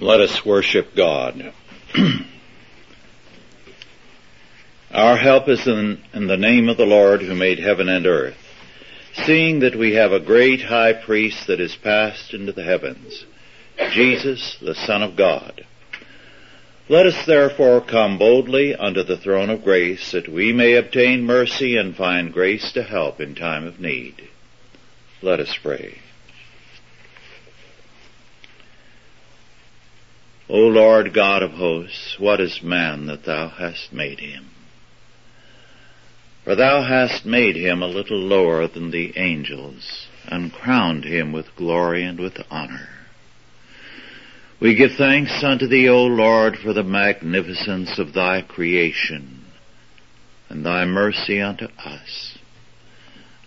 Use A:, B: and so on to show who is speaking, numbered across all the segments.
A: Let us worship God. Our help is in, in, the name of the Lord who made heaven and earth. Seeing that we have a great high priest that is passed into the heavens, Jesus, the Son of God. Let us therefore come boldly unto the throne of grace that we may obtain mercy and find grace to help in time of need. Let us pray. O Lord God of hosts, what is man that thou hast made him? For thou hast made him a little lower than the angels, and crowned him with glory and with honor. We give thanks unto thee, O Lord, for the magnificence of thy creation, and thy mercy unto us.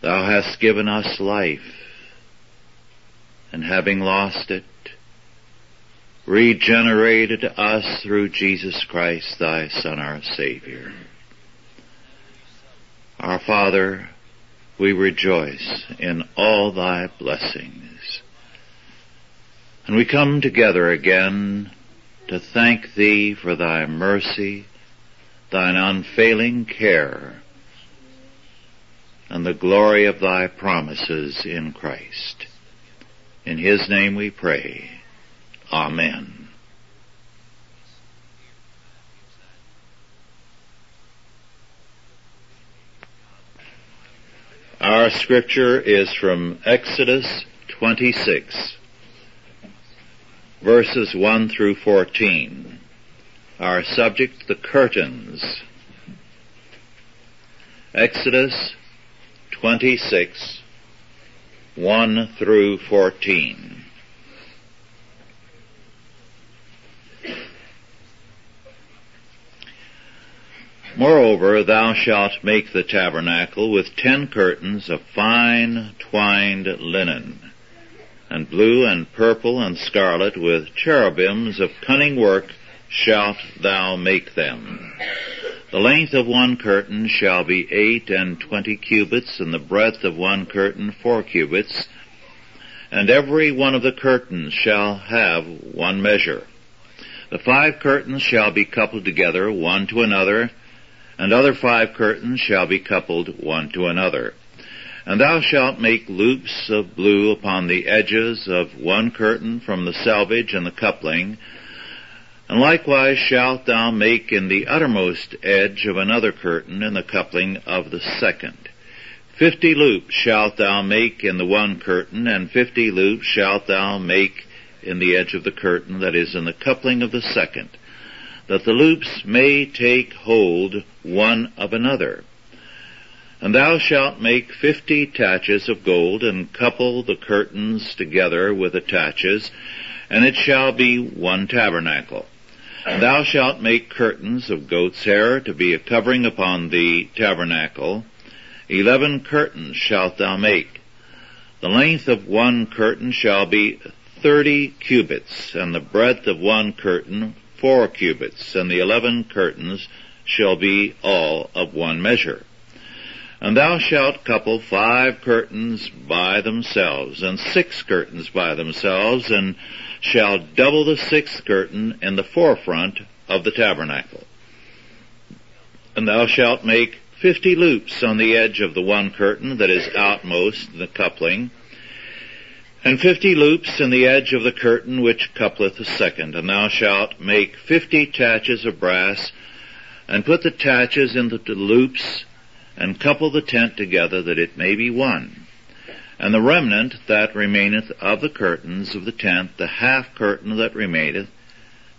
A: Thou hast given us life, and having lost it, regenerated us through Jesus Christ, thy Son, our Savior. Our Father, we rejoice in all thy blessings. And we come together again to thank thee for thy mercy, thine unfailing care, and the glory of thy promises in Christ. In his name we pray. Amen. Our scripture is from Exodus 26, verses 1 through 14. Our subject, the curtains. Exodus 26, 1 through 14. Moreover, thou shalt make the tabernacle with ten curtains of fine twined linen, and blue and purple and scarlet with cherubims of cunning work shalt thou make them. The length of one curtain shall be eight and twenty cubits, and the breadth of one curtain four cubits, and every one of the curtains shall have one measure. The five curtains shall be coupled together, one to another, and other five curtains shall be coupled one to another. And thou shalt make loops of blue upon the edges of one curtain from the selvage and the coupling, and likewise shalt thou make in the uttermost edge of another curtain in the coupling of the second. Fifty loops shalt thou make in the one curtain, and fifty loops shalt thou make in the edge of the curtain that is in the coupling of the second that the loops may take hold one of another. And thou shalt make fifty taches of gold, and couple the curtains together with the taches, and it shall be one tabernacle. And thou shalt make curtains of goat's hair to be a covering upon the tabernacle. Eleven curtains shalt thou make. The length of one curtain shall be thirty cubits, and the breadth of one curtain four cubits, and the eleven curtains shall be all of one measure. And thou shalt couple five curtains by themselves, and six curtains by themselves, and shall double the sixth curtain in the forefront of the tabernacle. And thou shalt make fifty loops on the edge of the one curtain that is outmost in the coupling, and fifty loops in the edge of the curtain which coupleth the second, and thou shalt make fifty taches of brass, and put the taches into the loops, and couple the tent together that it may be one. And the remnant that remaineth of the curtains of the tent, the half curtain that remaineth,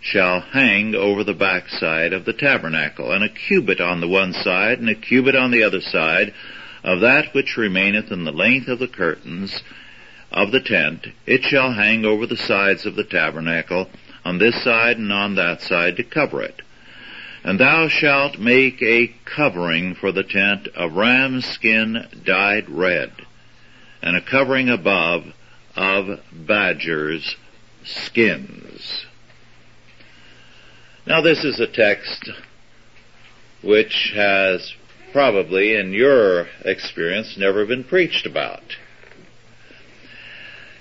A: shall hang over the backside of the tabernacle, and a cubit on the one side, and a cubit on the other side, of that which remaineth in the length of the curtains, of the tent, it shall hang over the sides of the tabernacle, on this side and on that side to cover it. And thou shalt make a covering for the tent of ram's skin dyed red, and a covering above of badger's skins. Now this is a text which has probably in your experience never been preached about.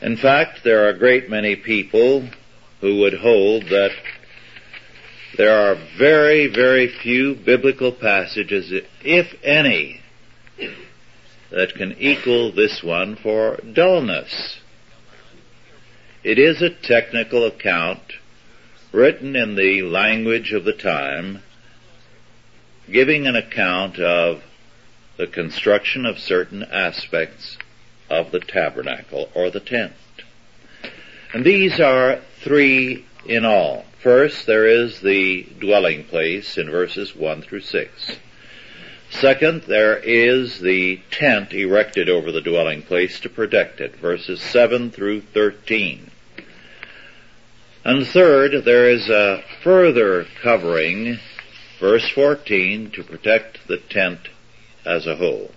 A: In fact, there are a great many people who would hold that there are very, very few biblical passages, if any, that can equal this one for dullness. It is a technical account written in the language of the time, giving an account of the construction of certain aspects of the tabernacle or the tent. And these are three in all. First, there is the dwelling place in verses 1 through 6. Second, there is the tent erected over the dwelling place to protect it, verses 7 through 13. And third, there is a further covering, verse 14, to protect the tent as a whole.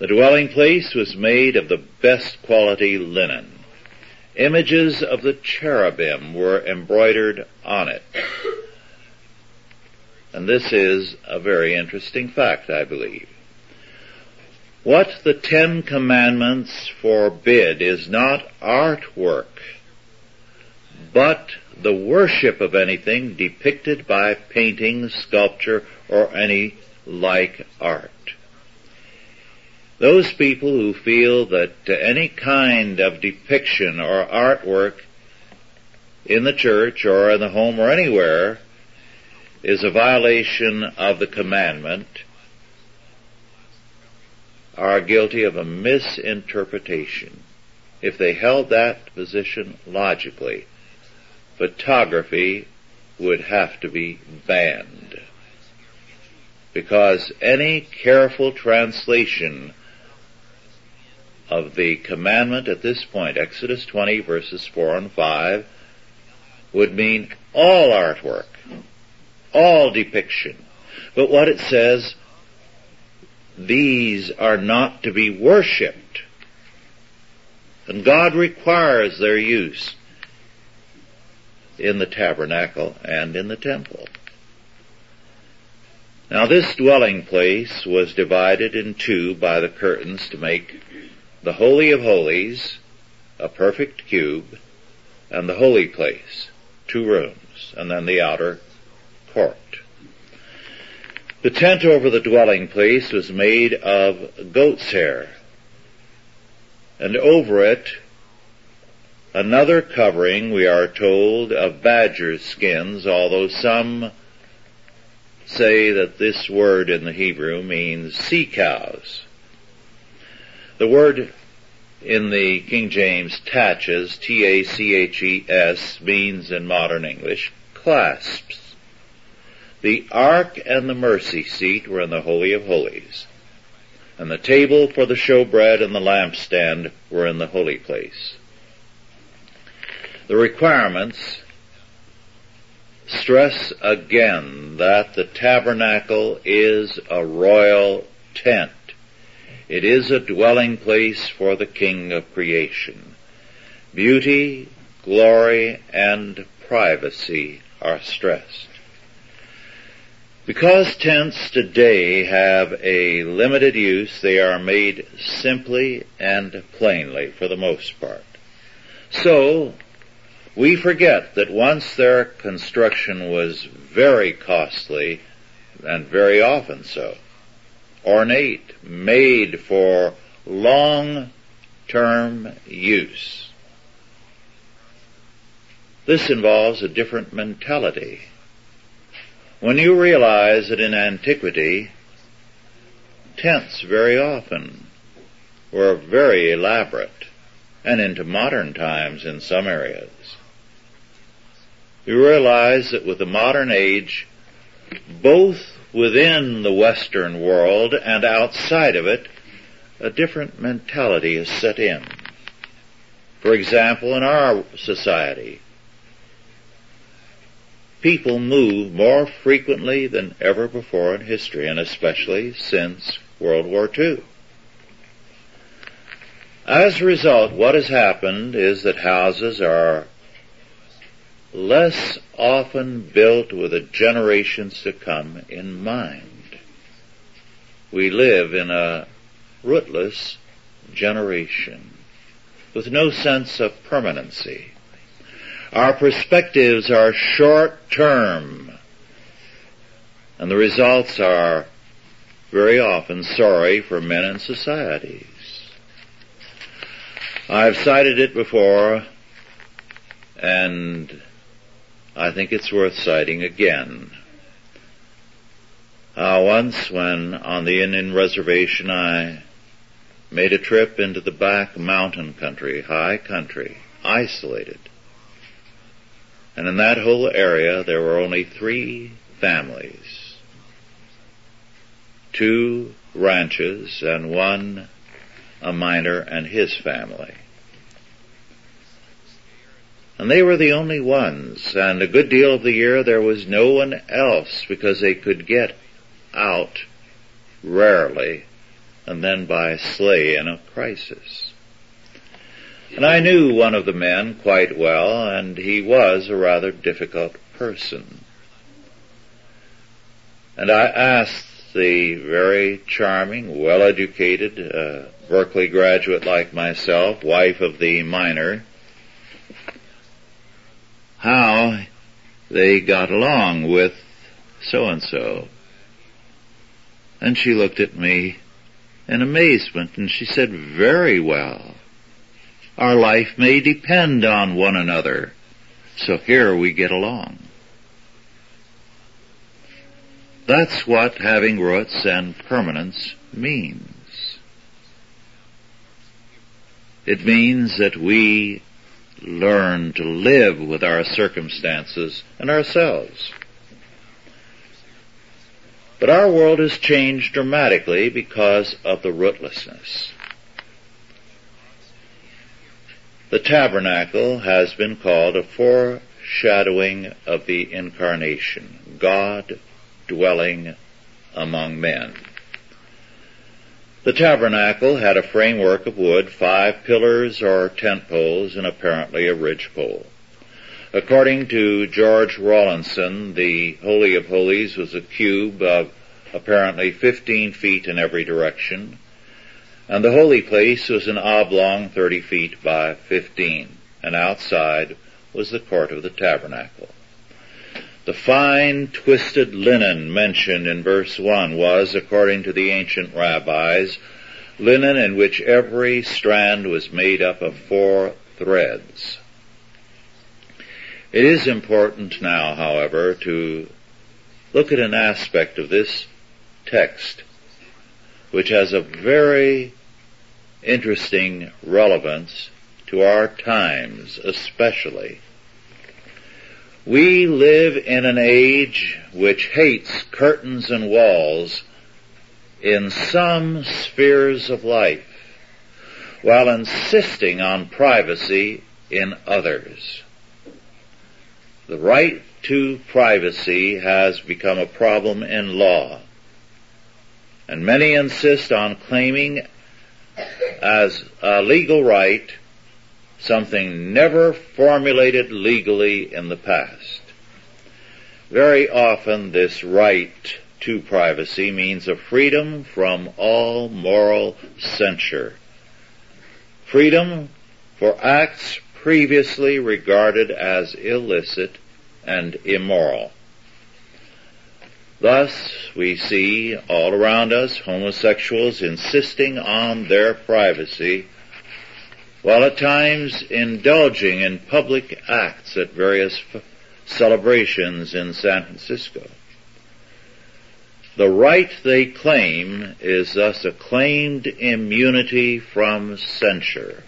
A: The dwelling place was made of the best quality linen. Images of the cherubim were embroidered on it. And this is a very interesting fact, I believe. What the Ten Commandments forbid is not artwork but the worship of anything depicted by painting, sculpture, or any like art. Those people who feel that uh, any kind of depiction or artwork in the church or in the home or anywhere is a violation of the commandment are guilty of a misinterpretation if they held that position logically photography would have to be banned. Because any careful translation of the commandment at this point, Exodus 20 verses 4 and 5, would mean all artwork, all depiction. But what it says, these are not to be worshipped. And God requires their use in the tabernacle and in the temple. Now this dwelling place was divided in two by the curtains to make the Holy of Holies a perfect cube and the holy place two rooms and then the outer court. The tent over the dwelling place was made of goat's hair and over it Another covering, we are told, of badger skins, although some say that this word in the Hebrew means sea cows. The word in the King James taches, T-A-C-H-E-S, means in modern English clasps. The ark and the mercy seat were in the Holy of Holies, and the table for the showbread and the lampstand were in the holy place the requirements stress again that the tabernacle is a royal tent. It is a dwelling place for the King of creation. Beauty, glory, and privacy are stressed. Because tents today have a limited use, they are made simply and plainly for the most part. So, we forget that once their construction was very costly, and very often so, ornate, made for long-term use. This involves a different mentality. When you realize that in antiquity, tents very often were very elaborate, and into modern times in some areas you realize that with the modern age, both within the Western world and outside of it, a different mentality is set in. For example, in our society, people move more frequently than ever before in history, and especially since World War II. As a result, what has happened is that houses are less often built with the generations to come in mind. We live in a rootless generation with no sense of permanency Our perspectives are short term. And the results are very often sorry for men and societies. I've cited it before, and I think it's worth citing again. Uh, once when on the Indian reservation I made a trip into the back mountain country, high country, isolated. And in that whole area there were only three families. Two ranches and one a miner and his family. And they were the only ones, and a good deal of the year there was no one else because they could get out rarely and then by sleigh in a crisis. And I knew one of the men quite well, and he was a rather difficult person. And I asked the very charming, well-educated uh, Berkeley graduate like myself, wife of the miner, how they got along with so and so. And she looked at me in amazement and she said, very well. Our life may depend on one another. So here we get along. That's what having roots and permanence means. It means that we learn to live with our circumstances and ourselves. But our world has changed dramatically because of the rootlessness. The tabernacle has been called a foreshadowing of the incarnation, God dwelling among men. The tabernacle had a framework of wood, five pillars or tent poles, and apparently a ridge pole. According to George Rawlinson, the Holy of Holies was a cube of apparently 15 feet in every direction, and the holy place was an oblong 30 feet by 15, and outside was the court of the tabernacle. The fine twisted linen mentioned in verse 1 was, according to the ancient rabbis, linen in which every strand was made up of four threads. It is important now, however, to look at an aspect of this text which has a very interesting relevance to our times especially. We live in an age which hates curtains and walls in some spheres of life while insisting on privacy in others. The right to privacy has become a problem in law and many insist on claiming as a legal right something never formulated legally in the past. Very often this right to privacy means a freedom from all moral censure. Freedom for acts previously regarded as illicit and immoral. Thus, we see all around us homosexuals insisting on their privacy, while at times indulging in public acts at various f- celebrations in San Francisco. The right they claim is thus a claimed immunity from censure.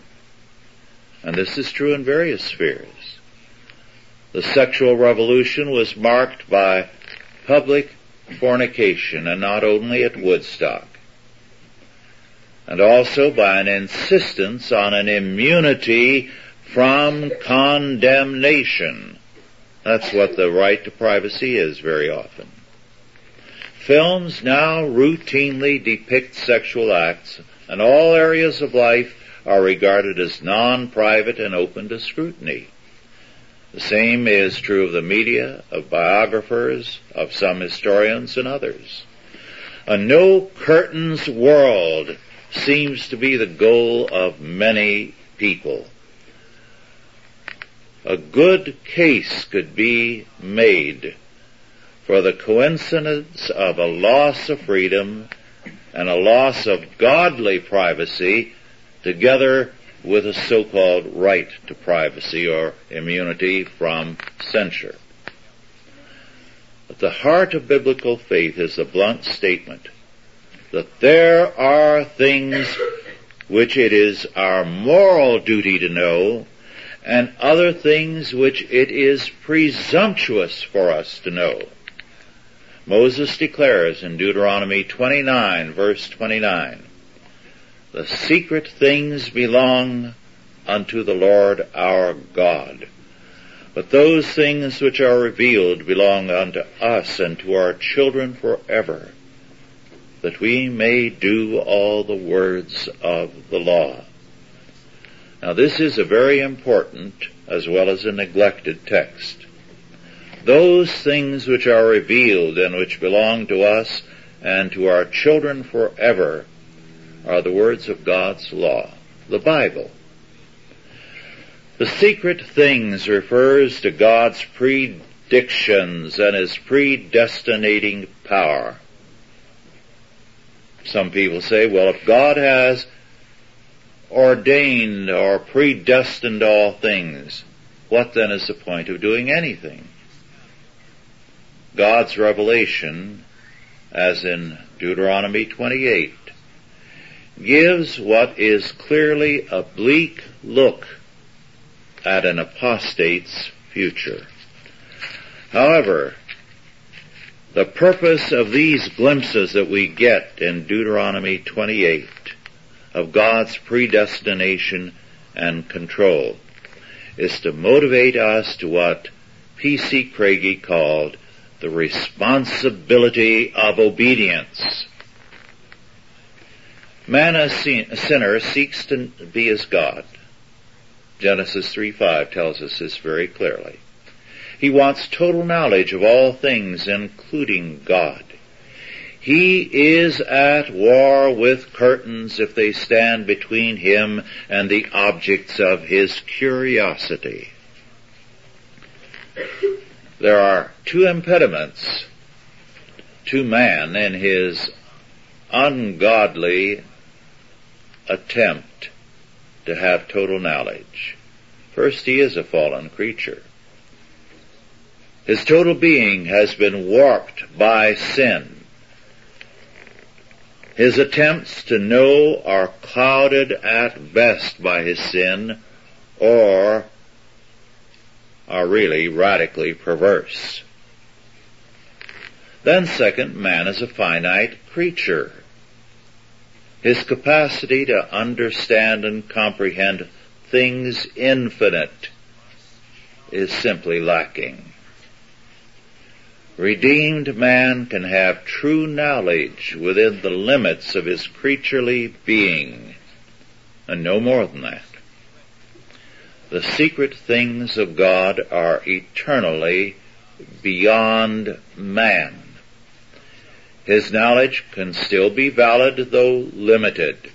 A: And this is true in various spheres. The sexual revolution was marked by public fornication and not only at Woodstock. And also by an insistence on an immunity from condemnation. That's what the right to privacy is very often. Films now routinely depict sexual acts and all areas of life are regarded as non-private and open to scrutiny. The same is true of the media, of biographers, of some historians and others. A no curtains world seems to be the goal of many people. a good case could be made for the coincidence of a loss of freedom and a loss of godly privacy together with a so-called right to privacy or immunity from censure. But the heart of biblical faith is the blunt statement that there are things which it is our moral duty to know and other things which it is presumptuous for us to know. Moses declares in Deuteronomy 29 verse 29, the secret things belong unto the Lord our God. But those things which are revealed belong unto us and to our children forever, that we may do all the words of the law. Now this is a very important as well as a neglected text. Those things which are revealed and which belong to us and to our children forever are the words of God's law, the Bible. The secret things refers to God's predictions and His predestinating power. Some people say, well, if God has ordained or predestined all things, what then is the point of doing anything? God's revelation, as in Deuteronomy 28, gives what is clearly a bleak look at an apostate's future. However, the purpose of these glimpses that we get in Deuteronomy 28 of God's predestination and control is to motivate us to what P.C. Craigie called the responsibility of obedience. Man a sinner seeks to be as God. Genesis 3.5 tells us this very clearly. He wants total knowledge of all things, including God. He is at war with curtains if they stand between him and the objects of his curiosity. There are two impediments to man in his ungodly attempt to have total knowledge. First, he is a fallen creature. His total being has been warped by sin. His attempts to know are clouded at best by his sin or are really radically perverse. Then second, man is a finite creature. His capacity to understand and comprehend things infinite is simply lacking. Redeemed man can have true knowledge within the limits of his creaturely being, and no more than that. The secret things of God are eternally beyond man. His knowledge can still be valid though limited.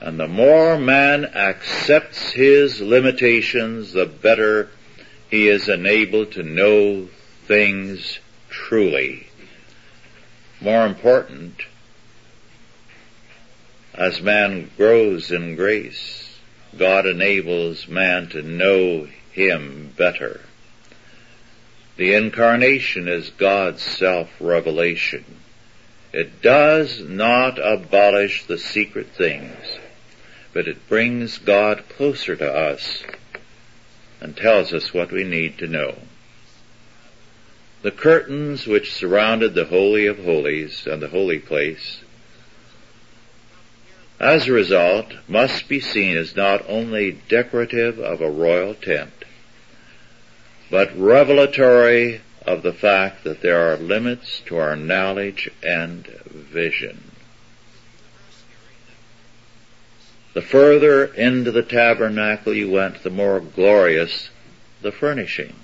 A: And the more man accepts his limitations, the better he is enabled to know things truly. More important, as man grows in grace, God enables man to know him better. The incarnation is God's self-revelation. It does not abolish the secret things, but it brings God closer to us and tells us what we need to know. The curtains which surrounded the Holy of Holies and the Holy Place, as a result, must be seen as not only decorative of a royal tent, but revelatory of the fact that there are limits to our knowledge and vision. The further into the tabernacle you went, the more glorious the furnishings.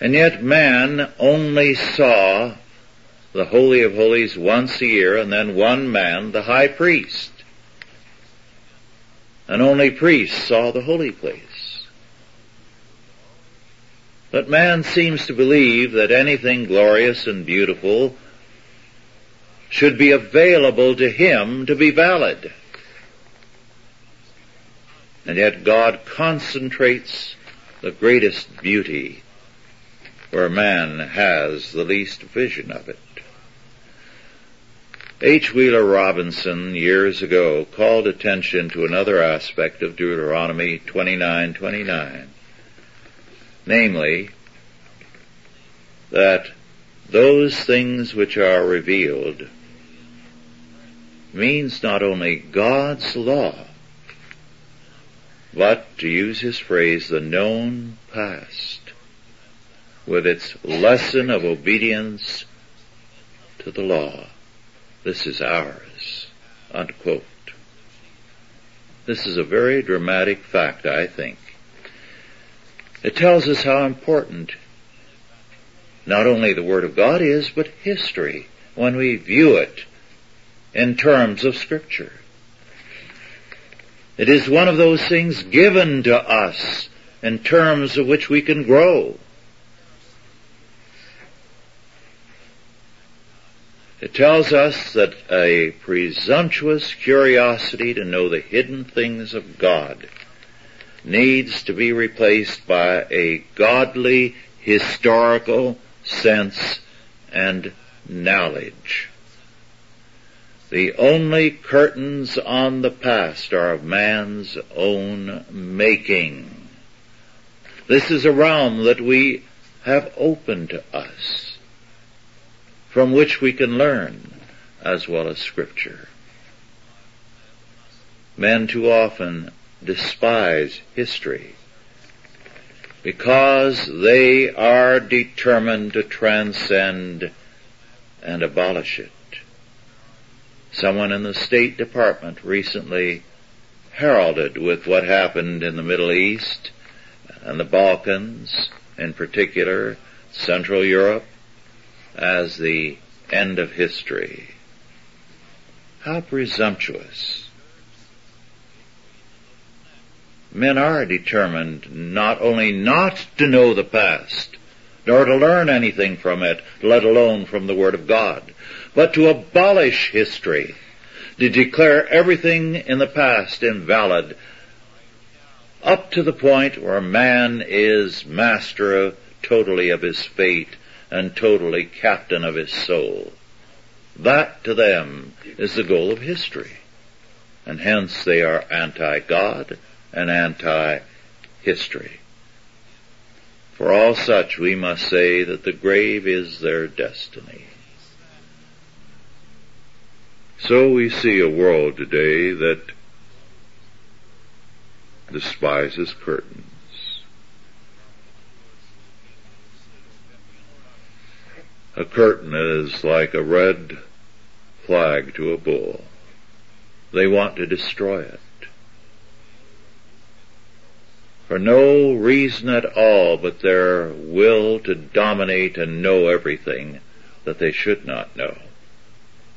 A: And yet man only saw the Holy of Holies once a year and then one man, the high priest. And only priests saw the holy place. But man seems to believe that anything glorious and beautiful should be available to him to be valid. And yet God concentrates the greatest beauty where man has the least vision of it. H. Wheeler Robinson years ago called attention to another aspect of Deuteronomy 29:29, namely that those things which are revealed means not only God's law, but, to use his phrase, the known past, with its lesson of obedience to the law. This is ours. Unquote. This is a very dramatic fact, I think. It tells us how important not only the Word of God is, but history when we view it in terms of Scripture. It is one of those things given to us in terms of which we can grow. It tells us that a presumptuous curiosity to know the hidden things of God needs to be replaced by a godly historical sense and knowledge. The only curtains on the past are of man's own making. This is a realm that we have opened to us from which we can learn as well as scripture. Men too often despise history because they are determined to transcend and abolish it. Someone in the State Department recently heralded with what happened in the Middle East and the Balkans in particular, Central Europe, as the end of history. How presumptuous. Men are determined not only not to know the past, nor to learn anything from it, let alone from the Word of God, but to abolish history, to declare everything in the past invalid, up to the point where man is master totally of his fate and totally captain of his soul. That to them is the goal of history. And hence they are anti-God and anti-history. For all such we must say that the grave is their destiny. So we see a world today that despises curtains. A curtain is like a red flag to a bull. They want to destroy it. For no reason at all but their will to dominate and know everything that they should not know.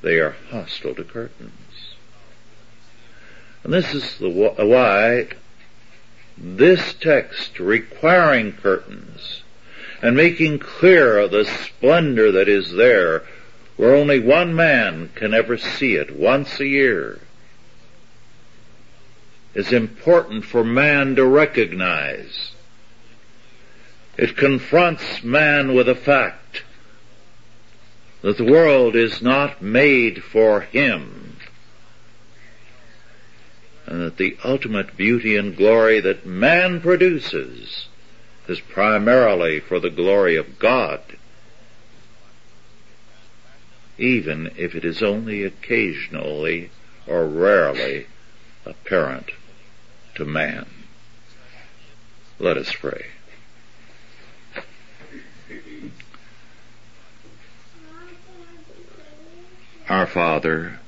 A: They are hostile to curtains. And this is the, why this text requiring curtains and making clear the splendor that is there where only one man can ever see it once a year is important for man to recognize. It confronts man with the fact that the world is not made for him and that the ultimate beauty and glory that man produces is primarily for the glory of God, even if it is only occasionally or rarely apparent to man. Let us pray. Our Father,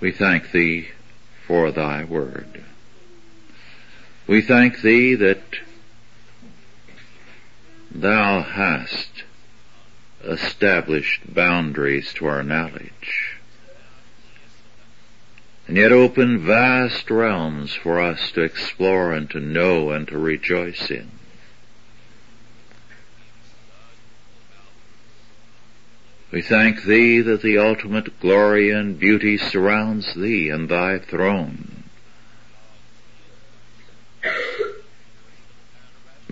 A: we thank Thee for Thy Word. We thank Thee that Thou hast established boundaries to our knowledge and yet opened vast realms for us to explore and to know and to rejoice in. We thank Thee that the ultimate glory and beauty surrounds Thee and Thy throne.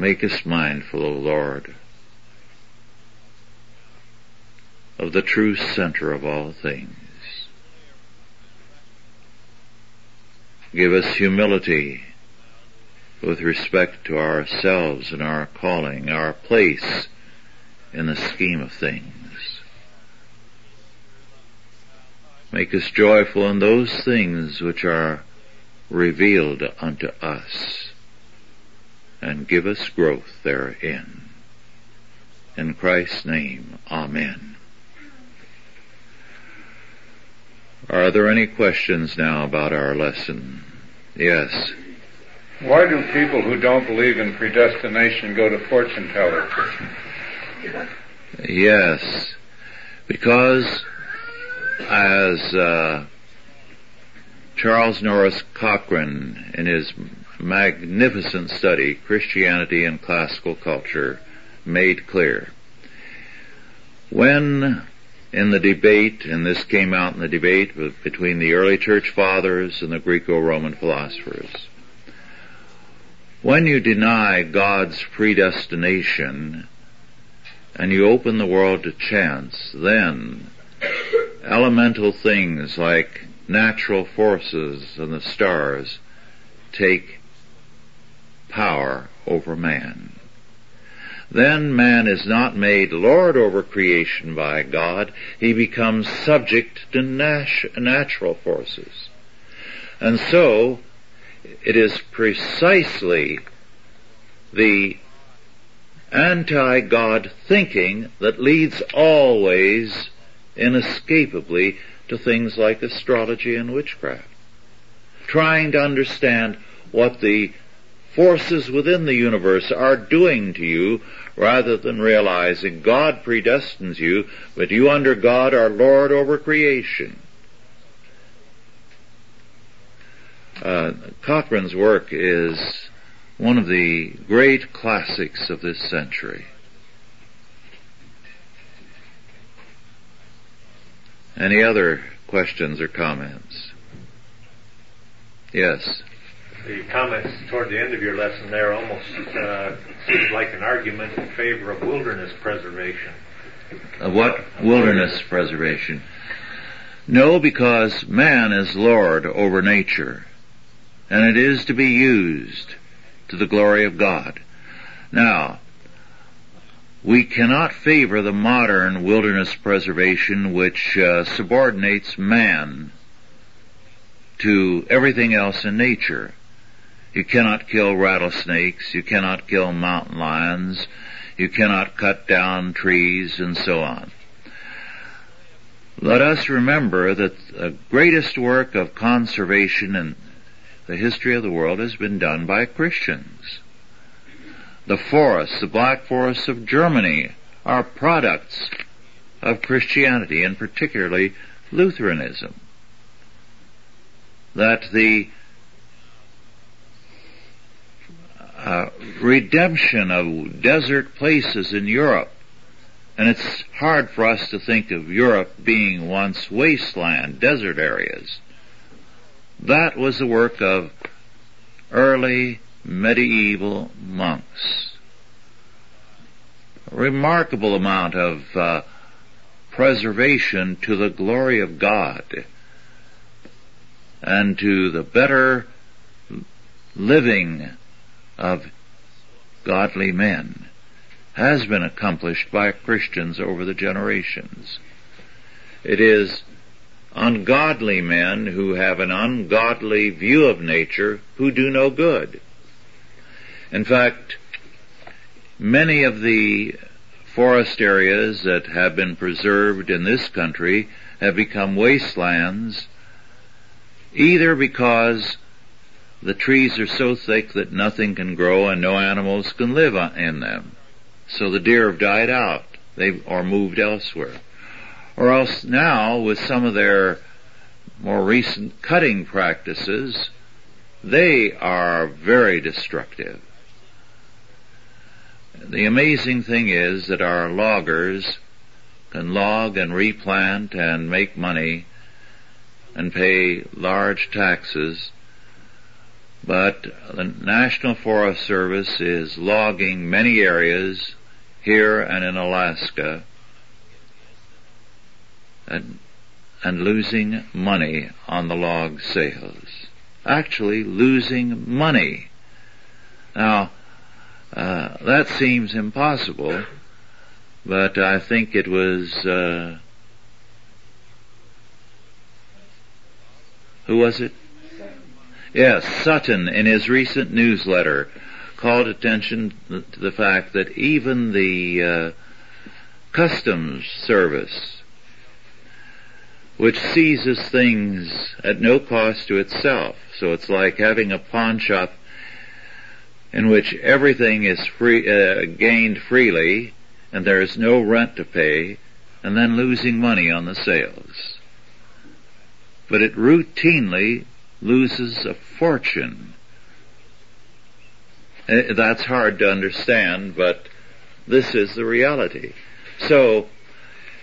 A: Make us mindful, O Lord, of the true center of all things. Give us humility with respect to ourselves and our calling, our place in the scheme of things. Make us joyful in those things which are revealed unto us and give us growth therein. In Christ's name, Amen. Are there any questions now about our lesson? Yes.
B: Why do people who don't believe in predestination go to fortune tellers?
A: Yes, because as uh, Charles Norris Cochrane, in his magnificent study, Christianity and Classical Culture, made clear, when in the debate, and this came out in the debate between the early church fathers and the Greco-Roman philosophers, when you deny God's predestination and you open the world to chance, then elemental things like natural forces and the stars take power over man. Then man is not made Lord over creation by God. He becomes subject to natural forces. And so, it is precisely the anti-God thinking that leads always inescapably to things like astrology and witchcraft. Trying to understand what the forces within the universe are doing to you rather than realizing God predestines you, but you under God are Lord over creation. Uh, Cochrane's work is one of the great classics of this century. Any other questions or comments? Yes.
C: The comments toward the end of your lesson there almost uh, seems like an argument in favor of wilderness preservation.
A: Of what? Wilderness preservation. No, because man is Lord over nature, and it is to be used to the glory of God. Now, we cannot favor the modern wilderness preservation which uh, subordinates man to everything else in nature. You cannot kill rattlesnakes, you cannot kill mountain lions, you cannot cut down trees and so on. Let us remember that the greatest work of conservation in the history of the world has been done by Christians. The forests, the black forests of Germany, are products of Christianity and particularly Lutheranism. That the uh, redemption of desert places in Europe, and it's hard for us to think of Europe being once wasteland, desert areas. That was the work of early medieval monks. A remarkable amount of uh, preservation to the glory of God and to the better living of godly men has been accomplished by Christians over the generations. It is ungodly men who have an ungodly view of nature who do no good. In fact, many of the forest areas that have been preserved in this country have become wastelands either because the trees are so thick that nothing can grow and no animals can live in them. So the deer have died out. They are moved elsewhere. Or else now, with some of their more recent cutting practices, they are very destructive. The amazing thing is that our loggers can log and replant and make money and pay large taxes, but the National Forest Service is logging many areas here and in Alaska and, and losing money on the log sales. Actually losing money. Now, uh, that seems impossible, but I think it was, uh, who was it? Yes, Sutton in his recent newsletter called attention to the fact that even the uh, customs service, which seizes things at no cost to itself, so it's like having a pawn shop in which everything is free, uh, gained freely and there is no rent to pay and then losing money on the sales. But it routinely loses a fortune. Uh, that's hard to understand, but this is the reality. So,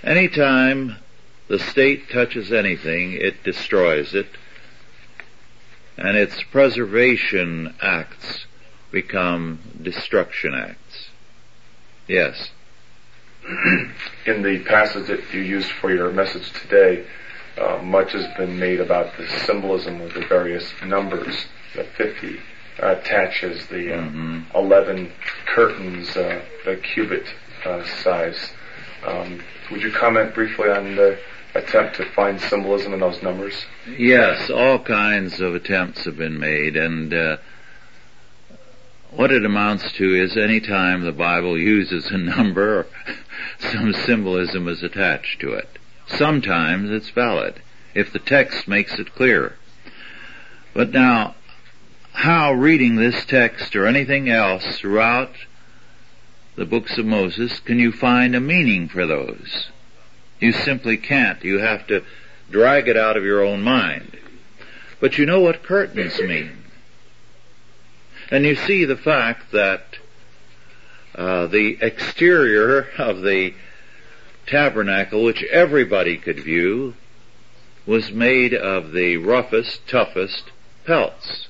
A: anytime the state touches anything, it destroys it, and its preservation acts become destruction acts. Yes.
D: In the passage that you used for your message today, uh, much has been made about the symbolism of the various numbers. The 50 uh, attaches the uh, mm-hmm. 11 curtains, uh, the cubit uh, size. Um, would you comment briefly on the attempt to find symbolism in those numbers?
A: Yes, all kinds of attempts have been made, and uh, what it amounts to is any time the Bible uses a number, some symbolism is attached to it. Sometimes it's valid, if the text makes it clear. But now, how reading this text or anything else throughout the books of Moses can you find a meaning for those? You simply can't. You have to drag it out of your own mind. But you know what curtains mean. And you see the fact that uh, the exterior of the tabernacle, which everybody could view, was made of the roughest, toughest pelts.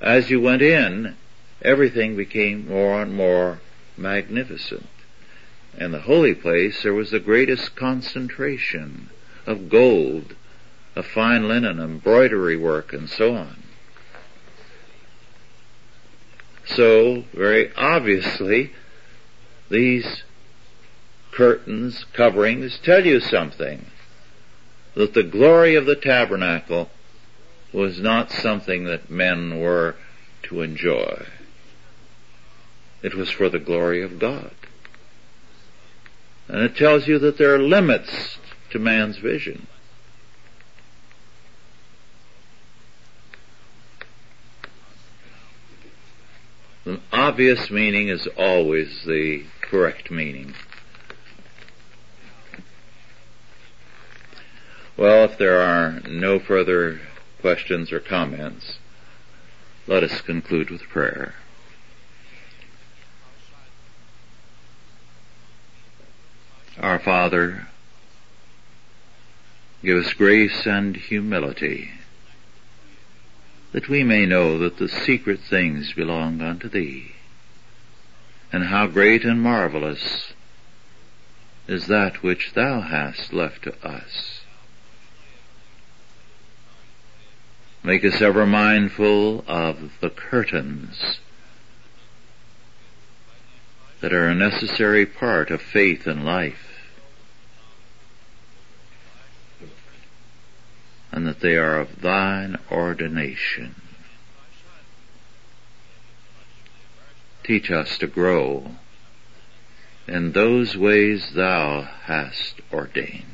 A: As you went in, everything became more and more magnificent. In the holy place, there was the greatest concentration of gold, of fine linen, embroidery work, and so on. So, very obviously, these curtains, coverings tell you something. That the glory of the tabernacle was not something that men were to enjoy. It was for the glory of God. And it tells you that there are limits to man's vision. The obvious meaning is always the correct meaning. Well, if there are no further questions or comments, let us conclude with prayer. Our Father, give us grace and humility, that we may know that the secret things belong unto Thee, and how great and marvelous is that which Thou hast left to us. Make us ever mindful of the curtains that are a necessary part of faith and life, and that they are of thine ordination. Teach us to grow in those ways thou hast ordained.